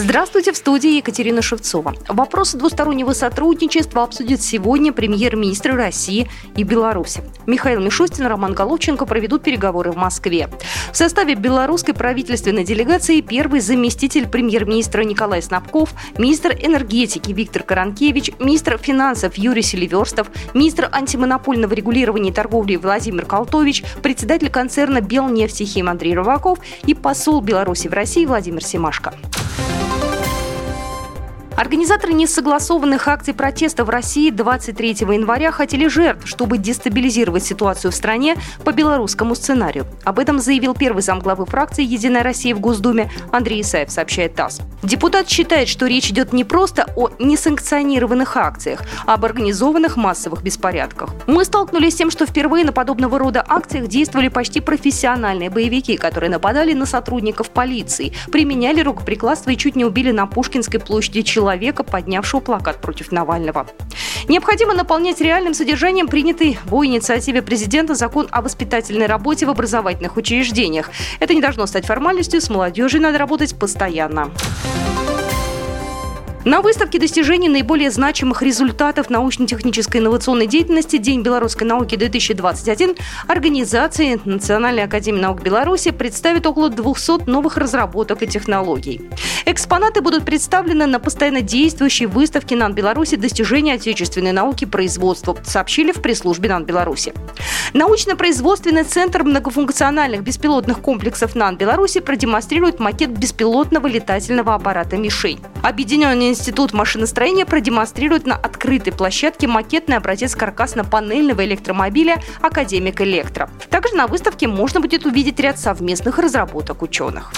Здравствуйте, в студии Екатерина Шевцова. Вопросы двустороннего сотрудничества обсудят сегодня премьер-министры России и Беларуси. Михаил Мишустин и Роман Головченко проведут переговоры в Москве. В составе белорусской правительственной делегации первый заместитель премьер-министра Николай Снабков, министр энергетики Виктор Каранкевич, министр финансов Юрий Селиверстов, министр антимонопольного регулирования и торговли Владимир Колтович, председатель концерна «Белнефтехим» Андрей Рываков и посол Беларуси в России Владимир Семашко. Организаторы несогласованных акций протеста в России 23 января хотели жертв, чтобы дестабилизировать ситуацию в стране по белорусскому сценарию. Об этом заявил первый замглавы фракции «Единая Россия» в Госдуме Андрей Исаев, сообщает ТАСС. Депутат считает, что речь идет не просто о несанкционированных акциях, а об организованных массовых беспорядках. Мы столкнулись с тем, что впервые на подобного рода акциях действовали почти профессиональные боевики, которые нападали на сотрудников полиции, применяли рукоприкладство и чуть не убили на Пушкинской площади человека человека, поднявшего плакат против Навального. Необходимо наполнять реальным содержанием принятый по инициативе президента закон о воспитательной работе в образовательных учреждениях. Это не должно стать формальностью, с молодежью надо работать постоянно. На выставке достижений наиболее значимых результатов научно-технической инновационной деятельности День белорусской науки-2021 организации Национальной академии наук Беларуси представит около 200 новых разработок и технологий. Экспонаты будут представлены на постоянно действующей выставке НАН Беларуси «Достижения отечественной науки производства», сообщили в пресс-службе НАН Беларуси. Научно-производственный центр многофункциональных беспилотных комплексов НАН Беларуси продемонстрирует макет беспилотного летательного аппарата «Мишень». Объединенный институт машиностроения продемонстрирует на открытой площадке макетный образец каркасно-панельного электромобиля «Академик Электро». Также на выставке можно будет увидеть ряд совместных разработок ученых.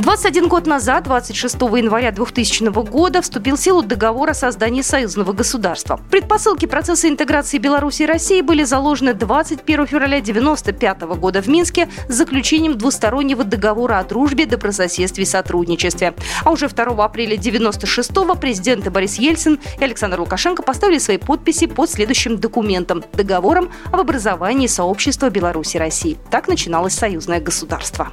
21 год назад, 26 января 2000 года, вступил в силу договор о создании союзного государства. Предпосылки процесса интеграции Беларуси и России были заложены 21 февраля 1995 года в Минске с заключением двустороннего договора о дружбе, добрососедстве и сотрудничестве. А уже 2 апреля 1996 президенты Борис Ельцин и Александр Лукашенко поставили свои подписи под следующим документом – договором об образовании сообщества Беларуси и России. Так начиналось союзное государство.